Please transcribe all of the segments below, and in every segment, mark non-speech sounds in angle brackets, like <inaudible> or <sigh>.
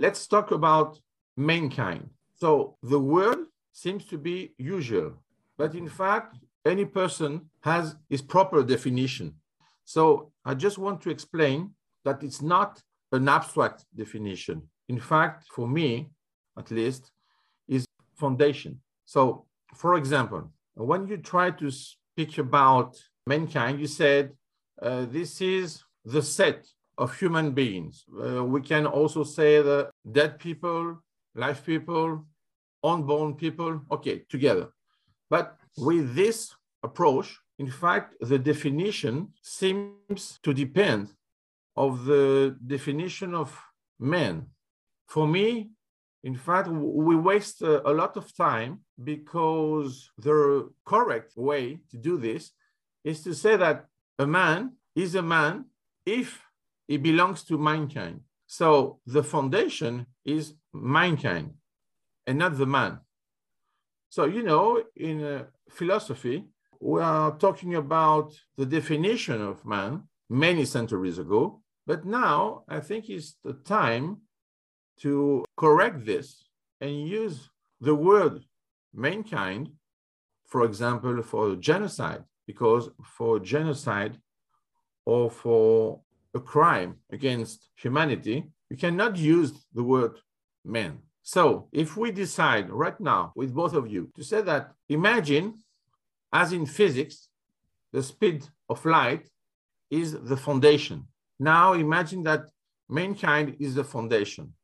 let's talk about mankind. So the word seems to be usual, but in fact, any person has his proper definition. So I just want to explain that it's not an abstract definition. In fact, for me, at least, is foundation. So, for example, when you try to speak about mankind, you said uh, this is the set of human beings. Uh, we can also say the dead people, live people, unborn people, okay, together. But with this approach, in fact, the definition seems to depend of the definition of man. For me, in fact, we waste a, a lot of time because the correct way to do this is to say that a man is a man if he belongs to mankind. So the foundation is mankind and not the man. So, you know, in uh, philosophy, we are talking about the definition of man many centuries ago, but now I think it's the time to correct this and use the word mankind, for example, for genocide, because for genocide or for a crime against humanity, you cannot use the word man. So if we decide right now with both of you to say that imagine, as in physics, the speed of light is the foundation. Now imagine that mankind is the foundation.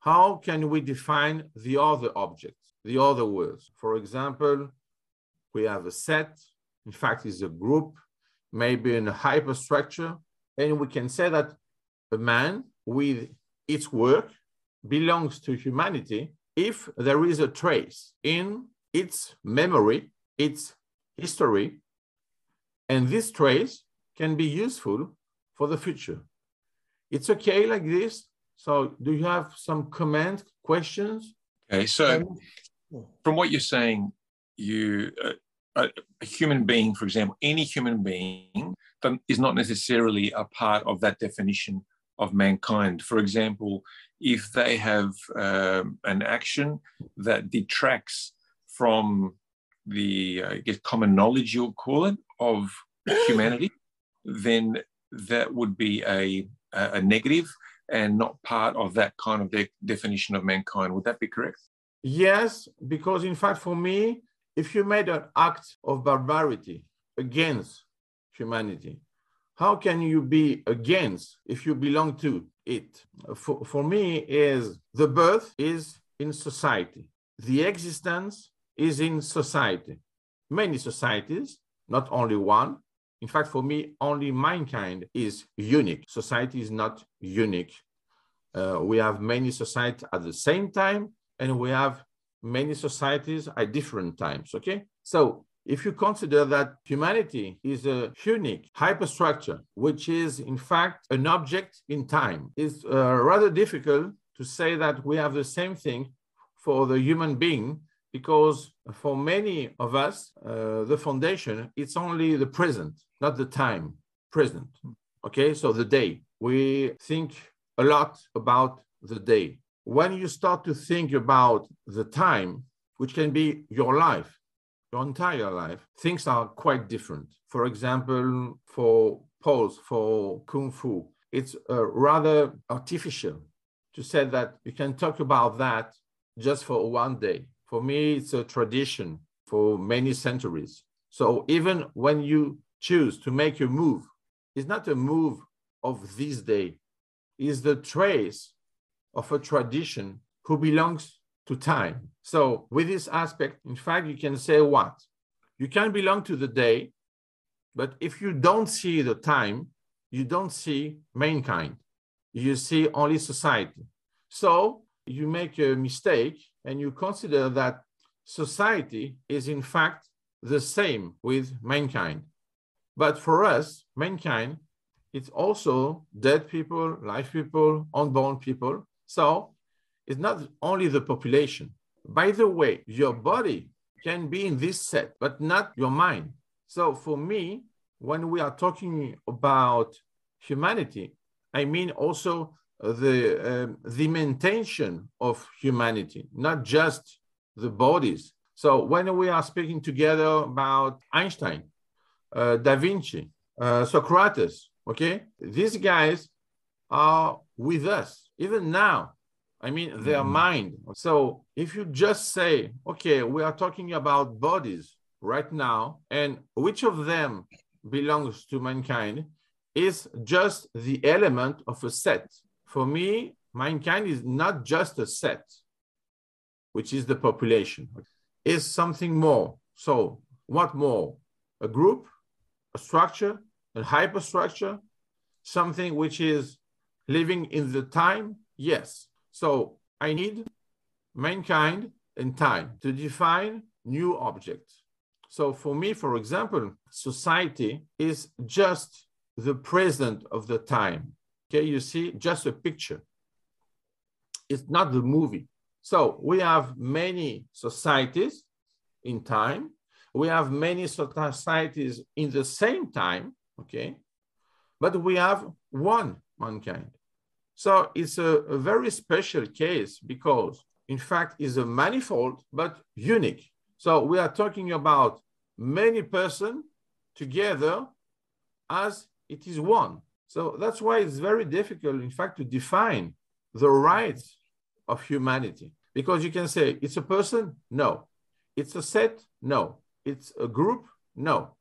How can we define the other objects, the other words? For example, we have a set, in fact, is a group, maybe in a hyperstructure, and we can say that a man with its work belongs to humanity if there is a trace in its memory, its history, and this trace can be useful for the future. It's okay like this. So, do you have some comment, questions? Okay, so from what you're saying, you uh, a human being, for example, any human being is not necessarily a part of that definition of mankind. For example, if they have um, an action that detracts from the I guess common knowledge you'll call it of <coughs> humanity, then that would be a, a negative and not part of that kind of de- definition of mankind. Would that be correct? Yes, because in fact, for me, if you made an act of barbarity against humanity, how can you be against if you belong to it? For, for me, is the birth is in society. The existence is in society. Many societies, not only one. In fact, for me, only mankind is unique. Society is not unique. Uh, we have many societies at the same time, and we have many societies at different times. Okay, so if you consider that humanity is a unique hyperstructure, which is in fact an object in time, it's uh, rather difficult to say that we have the same thing for the human being because for many of us, uh, the foundation, it's only the present, not the time, present. Okay, so the day. We think a lot about the day when you start to think about the time, which can be your life, your entire life, things are quite different. For example, for pose, for Kung Fu, it's uh, rather artificial to say that you can talk about that just for one day. For me, it's a tradition for many centuries. So even when you choose to make a move, it's not a move of this day, it's the trace of a tradition who belongs to time. So, with this aspect, in fact, you can say what? You can belong to the day, but if you don't see the time, you don't see mankind. You see only society. So, you make a mistake and you consider that society is, in fact, the same with mankind. But for us, mankind, it's also dead people, live people, unborn people. So it's not only the population. By the way, your body can be in this set, but not your mind. So for me, when we are talking about humanity, I mean also the, um, the maintain of humanity, not just the bodies. So when we are speaking together about Einstein, uh, Da Vinci, uh, Socrates, okay, these guys are with us even now. I mean, their mm. mind. So if you just say, okay, we are talking about bodies right now, and which of them belongs to mankind is just the element of a set. For me, mankind is not just a set, which is the population, is something more. So what more? A group, a structure, a hyperstructure, something which is living in the time? Yes. So I need mankind and time to define new objects. So for me, for example, society is just the present of the time. Okay, you see, just a picture. It's not the movie. So we have many societies in time. We have many societies in the same time, okay? But we have one mankind. So it's a, a very special case because, in fact, it's a manifold but unique. So we are talking about many person together as it is one. So that's why it's very difficult, in fact, to define the rights of humanity. Because you can say it's a person, no. It's a set, no. It's a group, no.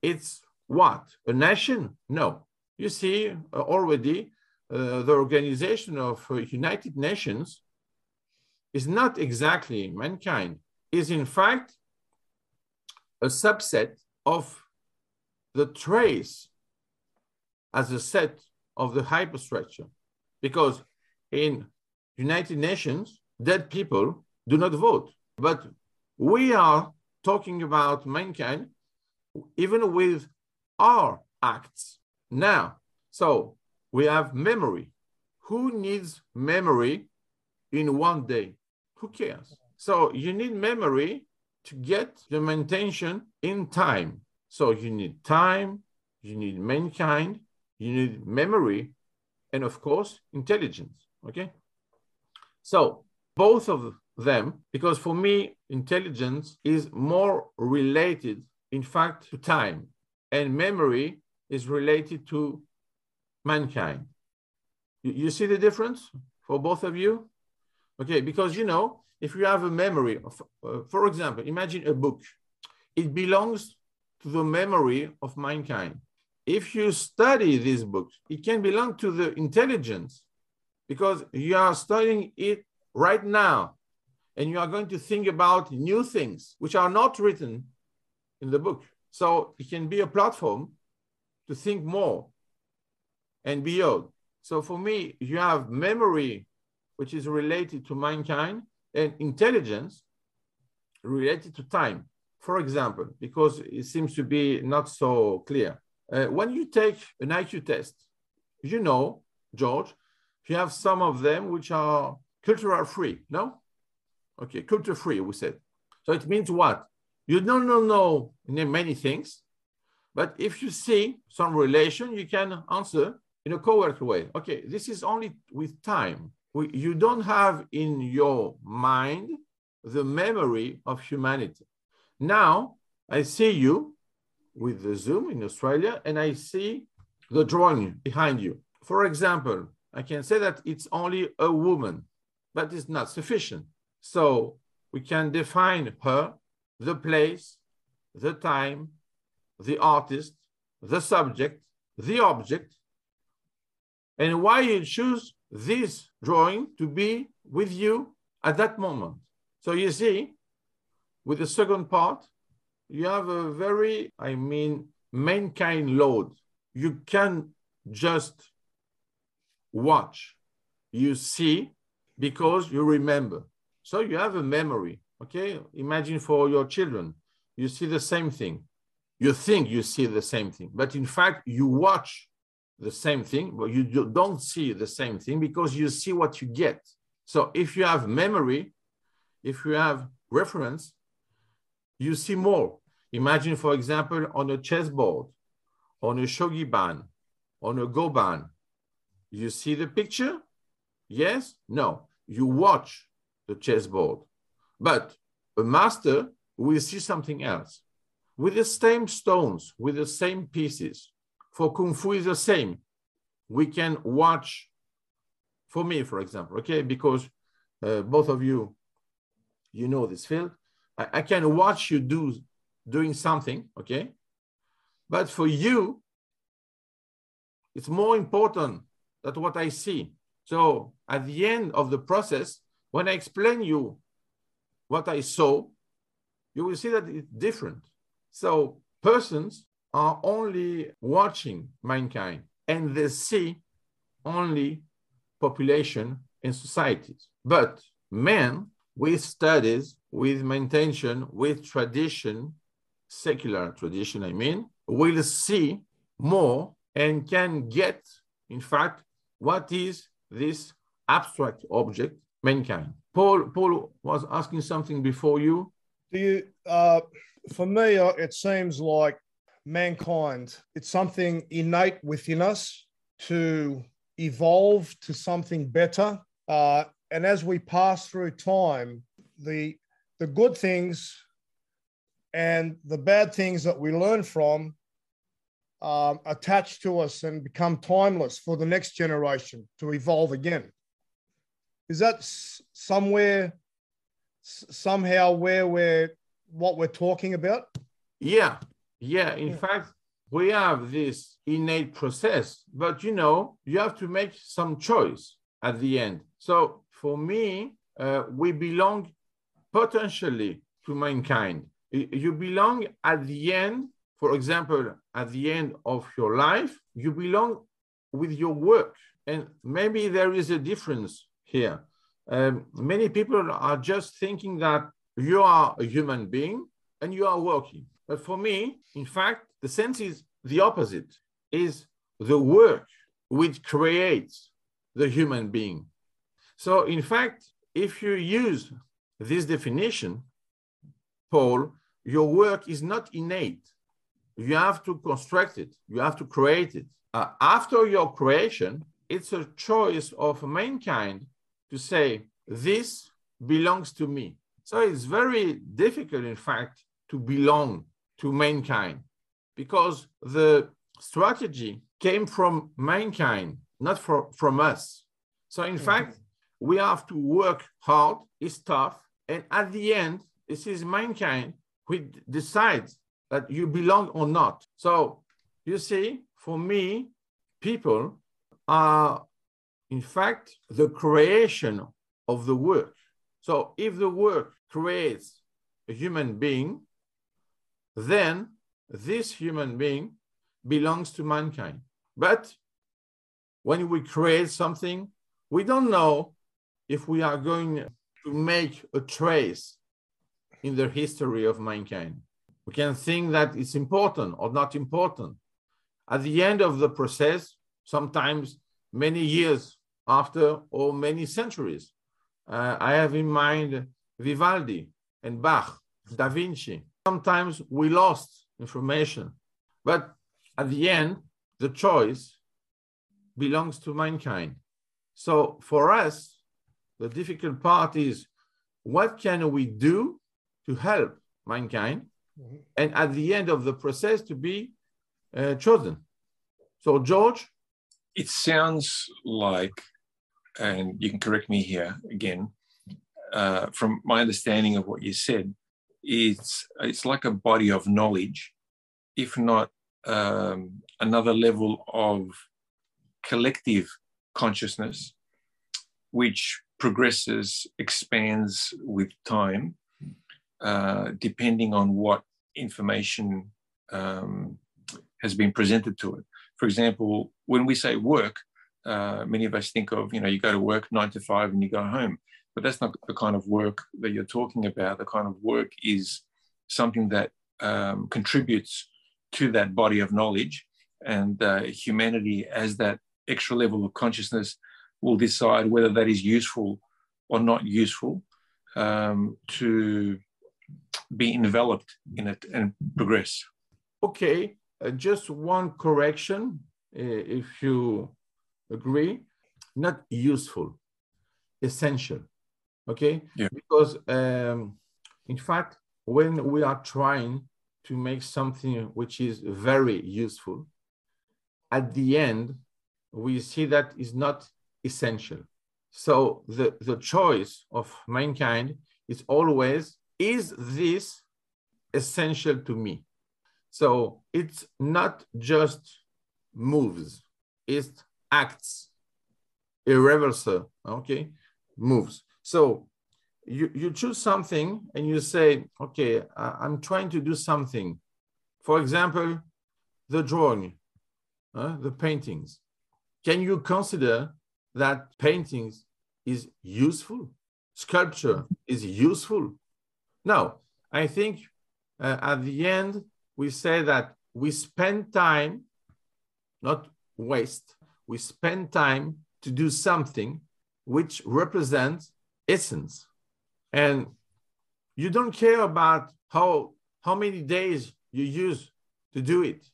It's what? A nation? No. You see uh, already the organization of uh, United Nations is not exactly mankind, is in fact a subset of the trace as a set of the hyperstructure. Because in United Nations, dead people do not vote. But we are talking about mankind even with our acts now. So we have memory. Who needs memory in one day? Who cares? So you need memory to get the maintain in time. So you need time, you need mankind, you need memory, and of course, intelligence. Okay. So both of them, because for me, intelligence is more related, in fact, to time, and memory is related to mankind. You, you see the difference for both of you? Okay, because you know, if you have a memory, of, uh, for example, imagine a book, it belongs to the memory of mankind. If you study this book, it can belong to the intelligence because you are studying it right now and you are going to think about new things which are not written in the book. So it can be a platform to think more and beyond. So for me, you have memory, which is related to mankind, and intelligence related to time. For example, because it seems to be not so clear. Uh, when you take an IQ test, you know, George, you have some of them which are cultural free, no? Okay, culture free, we said. So it means what? You don't know, many things, but if you see some relation, you can answer in a correct way. Okay, this is only with time. We, you don't have in your mind the memory of humanity. Now I see you with the Zoom in Australia and I see the drawing behind you. For example, I can say that it's only a woman, but it's not sufficient. So we can define her, the place, the time, the artist, the subject, the object, and why you choose this drawing to be with you at that moment. So you see, with the second part, you have a very, I mean, mankind load. You can just watch. You see because you remember. So you have a memory, okay? Imagine for your children, you see the same thing. You think you see the same thing, but in fact, you watch the same thing, but you don't see the same thing because you see what you get. So if you have memory, if you have reference, you see more. Imagine, for example, on a chessboard, on a shogiban, on a goban, you see the picture, Yes? No. You watch the chessboard. But a master will see something else. With the same stones, with the same pieces. For Kung Fu is the same. We can watch, for me, for example, okay, because uh, both of you, you know this field. I, I can watch you do doing something, okay? But for you, it's more important than what I see. So at the end of the process, when I explain you what I saw, you will see that it's different. So persons are only watching mankind and they see only population and societies. But men, with studies, with intention, with tradition, secular tradition, I mean, will see more and can get, in fact, what is this abstract object, mankind. Paul, Paul was asking something before you. Do you, uh, for me, uh, it seems like mankind, it's something innate within us to evolve to something better. Uh, and as we pass through time, the the good things and the bad things that we learn from um, attach to us and become timeless for the next generation to evolve again. Is that somewhere, somehow, where we're what we're talking about? Yeah, yeah. In yeah. fact, we have this innate process, but you know, you have to make some choice at the end. So for me, uh, we belong potentially to mankind. You belong at the end for example, at the end of your life, you belong with your work. And maybe there is a difference here. Um, many people are just thinking that you are a human being and you are working. But for me, in fact, the sense is the opposite, is the work which creates the human being. So in fact, if you use this definition, Paul, your work is not innate you have to construct it, you have to create it. Uh, after your creation, it's a choice of mankind to say, this belongs to me. So it's very difficult, in fact, to belong to mankind because the strategy came from mankind, not for, from us. So, in mm-hmm. fact, we have to work hard, it's tough. And at the end, this is mankind who decides that you belong or not. So you see, for me, people are in fact the creation of the work. So if the work creates a human being, then this human being belongs to mankind. But when we create something, we don't know if we are going to make a trace in the history of mankind. We can think that it's important or not important. At the end of the process, sometimes many years after or many centuries, uh, I have in mind Vivaldi and Bach, Da Vinci. Sometimes we lost information, but at the end, the choice belongs to mankind. So for us, the difficult part is what can we do to help mankind mm-hmm. and at the end of the process to be uh, chosen. So, George? It sounds like, and you can correct me here again, uh, from my understanding of what you said, it's, it's like a body of knowledge, if not um, another level of collective consciousness, which progresses, expands with time, uh, depending on what information um, has been presented to it. For example, when we say work, uh, many of us think of, you know, you go to work nine to five and you go home. But that's not the kind of work that you're talking about. The kind of work is something that um, contributes to that body of knowledge. And uh, humanity, as that extra level of consciousness, will decide whether that is useful or not useful um, to be enveloped in it and progress. Okay, uh, just one correction, uh, if you agree, not useful. essential. Okay? Yeah. Because, um, in fact, when we are trying to make something which is very useful, at the end, we see that is not essential. So the, the choice of mankind is always, is this essential to me? So it's not just moves, it acts, irreversible, okay, moves. So you, you choose something and you say, okay, I'm trying to do something. For example, the drawing, uh, the paintings. Can you consider that paintings is useful? Sculpture is useful? No, I think uh, at the end, we say that we spend time, not waste, we spend time to do something which represents essence. And you don't care about how, how many days you use to do it.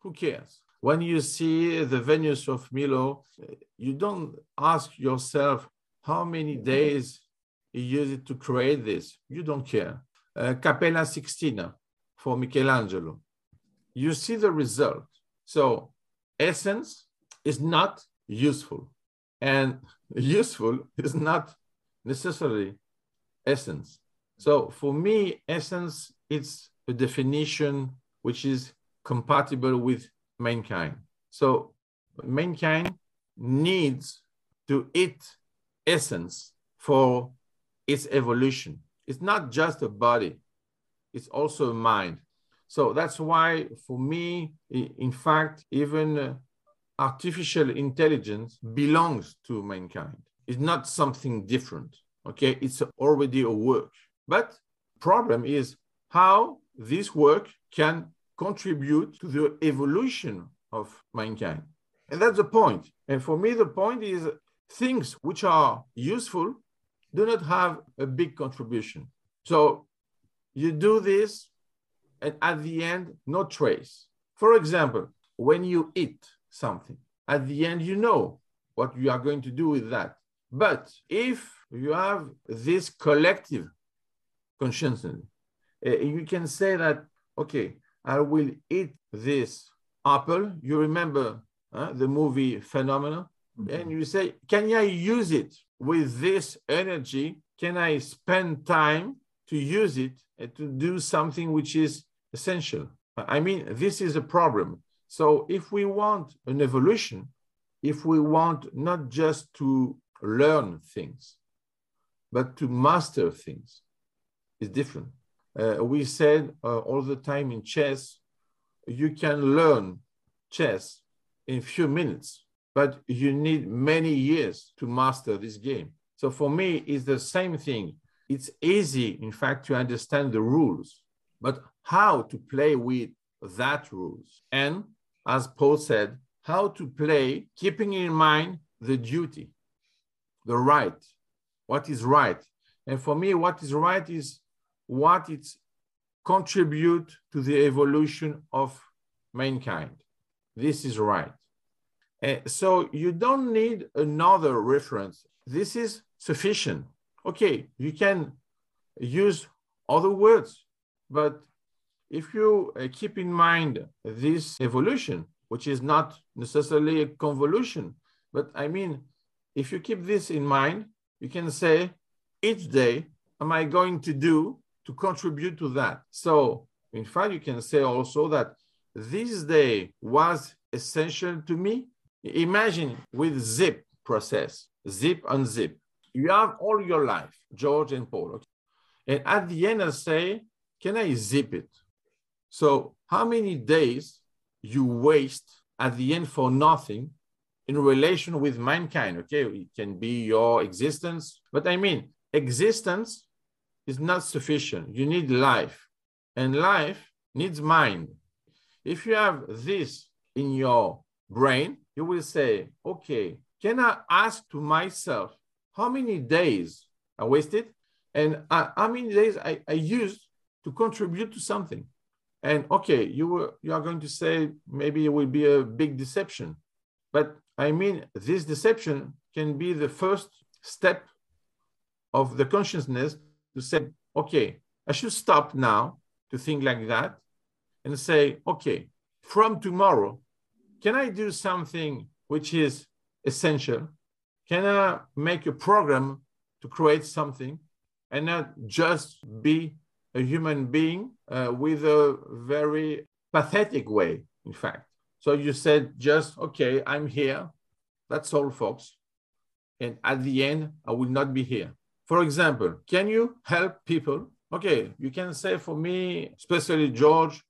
Who cares? When you see the Venus of Milo, you don't ask yourself how many days you use it to create this. You don't care. Uh, Cappella Sixtina for Michelangelo. You see the result. So essence is not useful and <laughs> useful is not necessarily essence. So for me, essence it's a definition which is compatible with mankind. So mankind needs to eat essence for its evolution. It's not just a body, it's also a mind. So that's why, for me, in fact, even artificial intelligence belongs to mankind. It's not something different. Okay, it's already a work. But problem is how this work can contribute to the evolution of mankind. And that's the point. And for me, the point is things which are useful do not have a big contribution. So you do this, and at the end, no trace. For example, when you eat something, at the end, you know what you are going to do with that. But if you have this collective consciousness, eh, you can say that, okay, I will eat this apple. You remember uh, the movie Phenomena? Mm-hmm. And you say, can I use it with this energy? Can I spend time to use it and to do something which is essential. I mean, this is a problem. So if we want an evolution, if we want not just to learn things, but to master things, is different. Uh, we said uh, all the time in chess, you can learn chess in few minutes, but you need many years to master this game. So for me, it's the same thing it's easy, in fact, to understand the rules, but how to play with that rules. And as Paul said, how to play, keeping in mind the duty, the right, what is right. And for me, what is right is what it contribute to the evolution of mankind. This is right. Uh, so you don't need another reference. This is sufficient okay, you can use other words, but if you uh, keep in mind this evolution, which is not necessarily a convolution, but I mean, if you keep this in mind, you can say, each day, am I going to do to contribute to that? So, in fact, you can say also that this day was essential to me. Imagine with zip process, zip unzip you have all your life, George and Paul. Okay? And at the end, I say, can I zip it? So how many days you waste at the end for nothing in relation with mankind? Okay, it can be your existence, but I mean, existence is not sufficient. You need life, and life needs mind. If you have this in your brain, you will say, okay, can I ask to myself how many days I wasted and uh, how many days I, I used to contribute to something. And okay, you were you are going to say maybe it will be a big deception, but I mean this deception can be the first step of the consciousness to say, okay, I should stop now to think like that and say, okay, from tomorrow, can I do something which is essential? Can I make a program to create something and not just be a human being uh, with a very pathetic way, in fact? So you said just, okay, I'm here. That's all, folks. And at the end, I will not be here. For example, can you help people? Okay, you can say for me, especially George,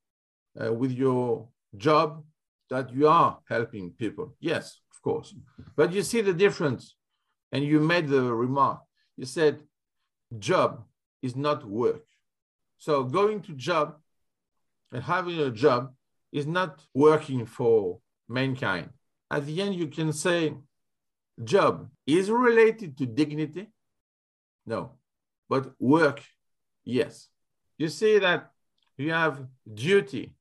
uh, with your job, that you are helping people. Yes, of course. But you see the difference. And you made the remark. You said, job is not work. So going to job and having a job is not working for mankind. At the end, you can say job is related to dignity. No, but work, yes. You see that you have duty,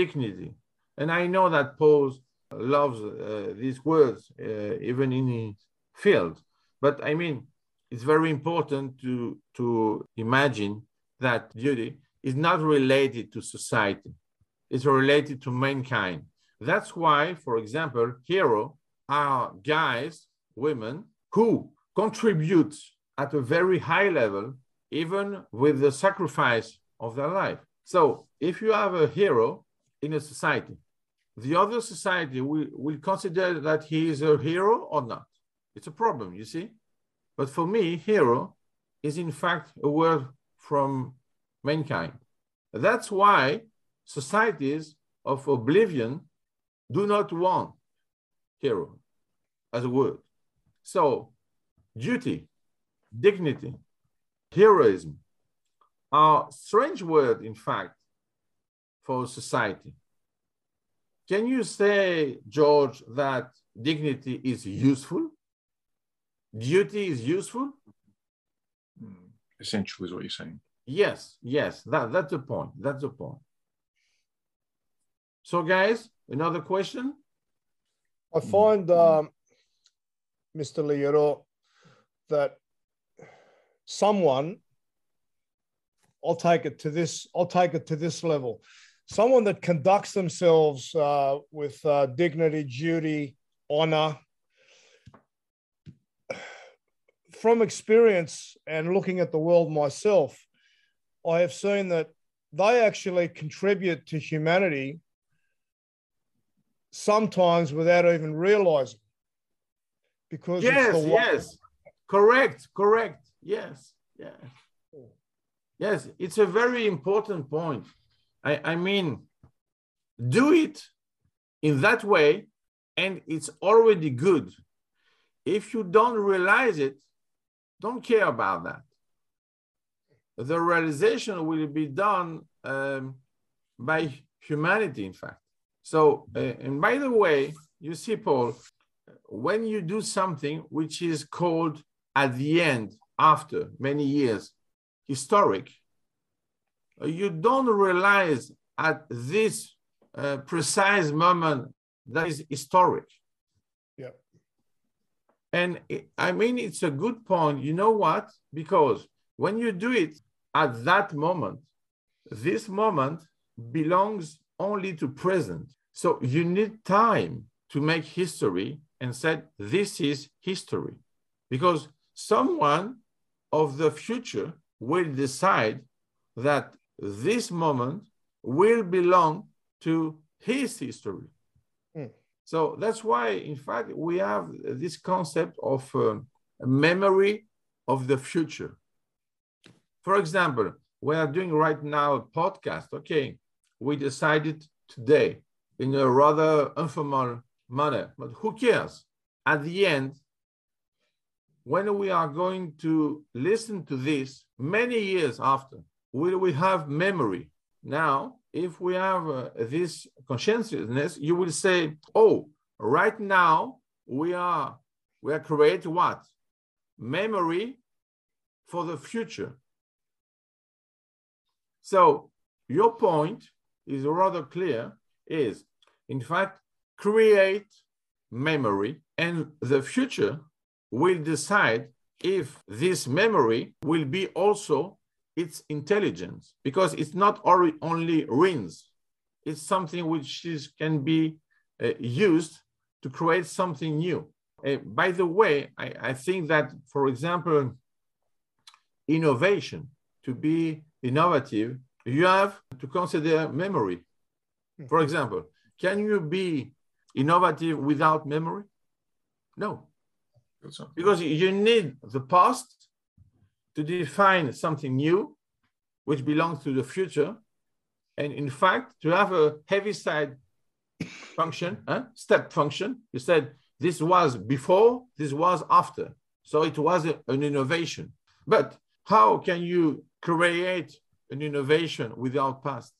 dignity. And I know that Paul loves uh, these words, uh, even in his field. But I mean, it's very important to, to imagine that duty is not related to society is related to mankind. That's why, for example, hero are guys, women who contribute at a very high level, even with the sacrifice of their life. So if you have a hero in a society, the other society will, will consider that he is a hero or not. It's a problem, you see. But for me, hero is in fact a word from mankind. That's why societies of oblivion do not want hero as a word. So, duty, dignity, heroism are strange words, in fact, for society. Can you say, George, that dignity is useful? Duty is useful? Essential is what you're saying. Yes, yes, that, that's the point. That's the point. So, guys, another question? I find, um, Mr. Liero, that someone, I'll take it to this, I'll take it to this level. Someone that conducts themselves uh, with uh, dignity, duty, honor. From experience and looking at the world myself, I have seen that they actually contribute to humanity sometimes without even realizing. Because yes, yes, correct, correct, yes, yeah, yes. It's a very important point. I, I mean, do it in that way, and it's already good. If you don't realize it, don't care about that. The realization will be done um, by humanity, in fact. So, uh, and by the way, you see, Paul, when you do something which is called at the end, after many years, historic, you don't realize at this uh, precise moment that is historic. Yeah. And it, I mean, it's a good point. You know what? Because when you do it at that moment, this moment belongs only to present. So you need time to make history and said, this is history. Because someone of the future will decide that this moment will belong to his history. Mm. So that's why, in fact, we have this concept of uh, memory of the future. For example, we are doing right now a podcast. Okay, we decided today in a rather informal manner. But who cares? At the end, when we are going to listen to this many years after, will we have memory? Now, if we have uh, this conscientiousness, you will say, oh, right now we are we are create what? Memory for the future. So your point is rather clear is in fact, create memory, and the future will decide if this memory will be also its intelligence, because it's not only rings, it's something which is, can be uh, used to create something new. Uh, by the way, I, I think that, for example, innovation, to be innovative, you have to consider memory. Hmm. For example, can you be innovative without memory? No. Because you need the past to define something new, which belongs to the future. And in fact, to have a Heaviside function, <laughs> step function, you said this was before, this was after. So it was a, an innovation. But how can you create an innovation without past?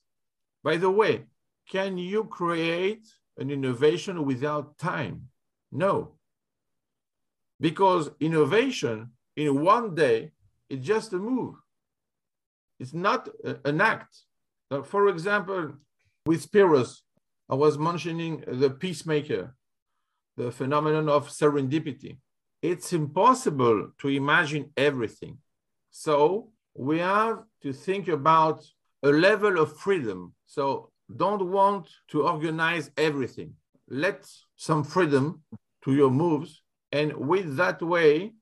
By the way, can you create an innovation without time? No. Because innovation in one day is just a move. It's not a, an act. So for example, with Spiros, I was mentioning the peacemaker, the phenomenon of serendipity. It's impossible to imagine everything. So we have to think about a level of freedom. So don't want to organize everything. Let some freedom to your moves. And with that way,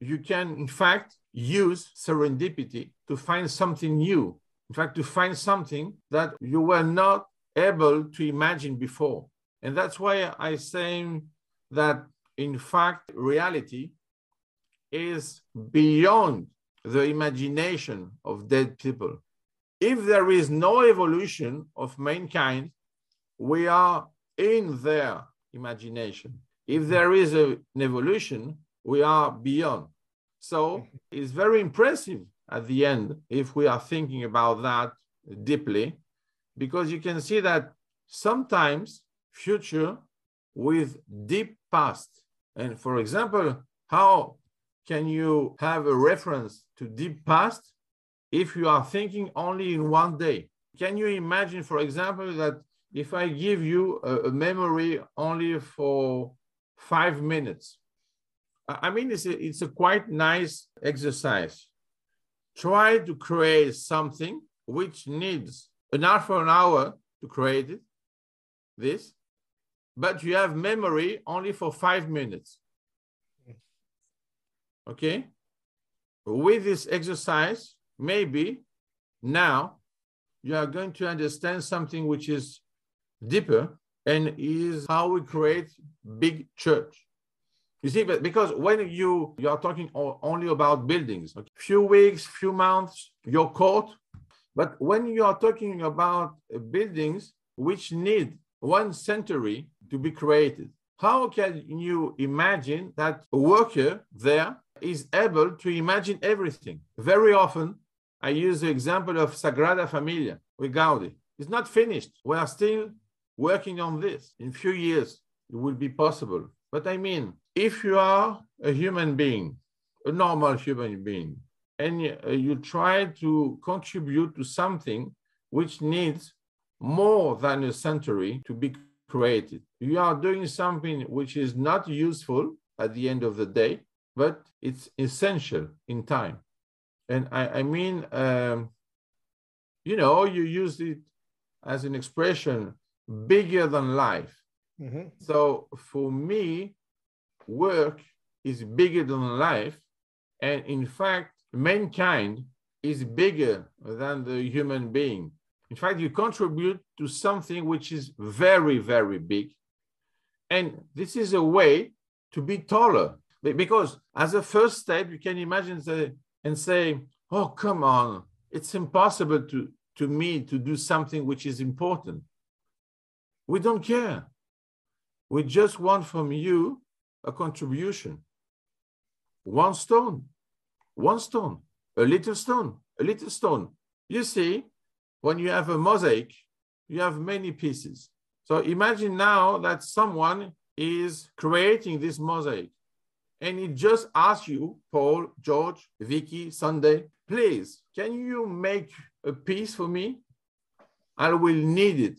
you can, in fact, use serendipity to find something new. In fact, to find something that you were not able to imagine before. And that's why I say that, in fact, reality is beyond the imagination of dead people. If there is no evolution of mankind, we are in their imagination. If there is a, an evolution, we are beyond. So it's very impressive at the end if we are thinking about that deeply, because you can see that sometimes future with deep past. And for example, how can you have a reference to deep past if you are thinking only in one day? Can you imagine, for example, that if I give you a, a memory only for five minutes, I mean, it's a, it's a quite nice exercise. Try to create something which needs an half an hour to create it, this, but you have memory only for five minutes. Hmm. Okay? With this exercise, maybe now you are going to understand something which is deeper and is how we create big church. You see, but because when you you are talking only about buildings, okay? few weeks, few months, your court, but when you are talking about buildings which need one century to be created, how can you imagine that a worker there is able to imagine everything. Very often, I use the example of Sagrada Familia with Gaudi. It's not finished. We are still working on this. In few years, it will be possible. But I mean, if you are a human being, a normal human being, and you, uh, you try to contribute to something which needs more than a century to be created, you are doing something which is not useful at the end of the day, but it's essential in time. And I, I mean, um, you know, you use it as an expression bigger than life. Mm-hmm. So for me, work is bigger than life. And in fact, mankind is bigger than the human being. In fact, you contribute to something which is very, very big. And this is a way to be taller because as a first step, you can imagine the, and say, oh, come on, it's impossible to, to me to do something which is important. We don't care. We just want from you a contribution. One stone, one stone, a little stone, a little stone. You see, when you have a mosaic, you have many pieces. So imagine now that someone is creating this mosaic and it just asks you, Paul, George, Vicky, Sunday, please, can you make a piece for me? I will need it.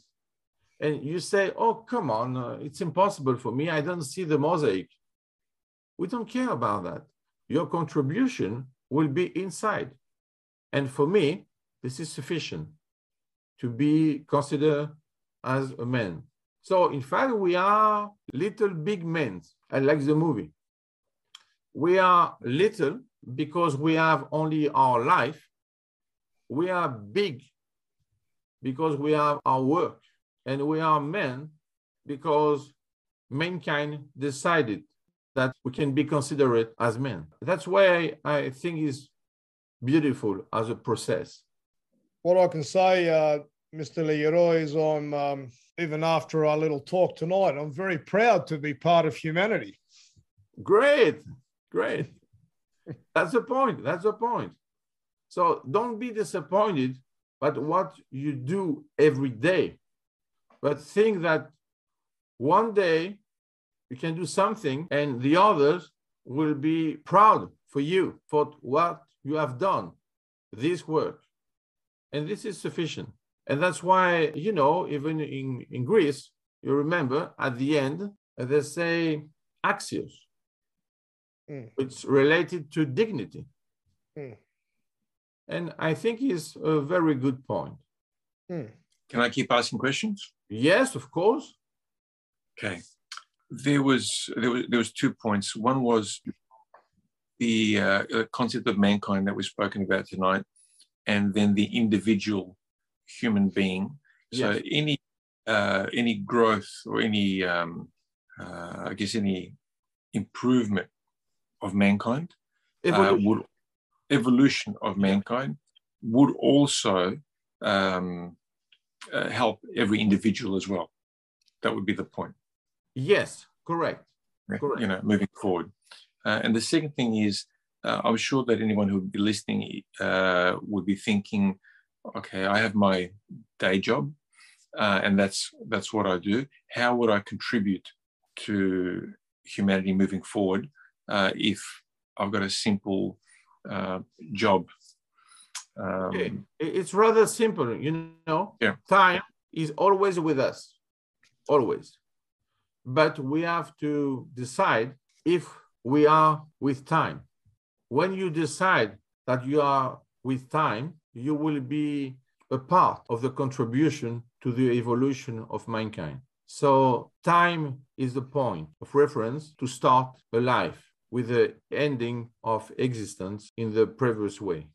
And you say, oh, come on, uh, it's impossible for me. I don't see the mosaic. We don't care about that. your contribution will be inside. And for me, this is sufficient to be considered as a man. So in fact, we are little big men. I like the movie. We are little because we have only our life. We are big because we have our work. And we are men because mankind decided that we can be considered as men. That's why I think is beautiful as a process. What I can say, uh, Mr. Leroy, is I'm, um, even after our little talk tonight, I'm very proud to be part of humanity. Great, great. <laughs> That's the point. That's the point. So don't be disappointed but what you do every day. But think that one day you can do something and the others will be proud for you for what you have done, this work. And this is sufficient. And that's why, you know, even in, in Greece, you remember at the end, they say axios, mm. which related to dignity. Mm. And I think is a very good point. Mm. Can I keep asking questions? Yes, of course. Okay. There was there was there was two points. One was the uh, concept of mankind that we've spoken about tonight, and then the individual human being. So yes. any uh, any growth or any um, uh, I guess any improvement of mankind uh, would evolution of mankind would also um, uh, help every individual as well. That would be the point. Yes, correct. correct. You know, moving forward. Uh, and the second thing is, uh, I'm sure that anyone who would be listening uh, would be thinking, okay, I have my day job, uh, and that's that's what I do. How would I contribute to humanity moving forward uh, if I've got a simple uh, job. Um, it's rather simple, you know. Yeah. Time is always with us, always. But we have to decide if we are with time. When you decide that you are with time, you will be a part of the contribution to the evolution of mankind. So, time is the point of reference to start a life with the ending of existence in the previous way.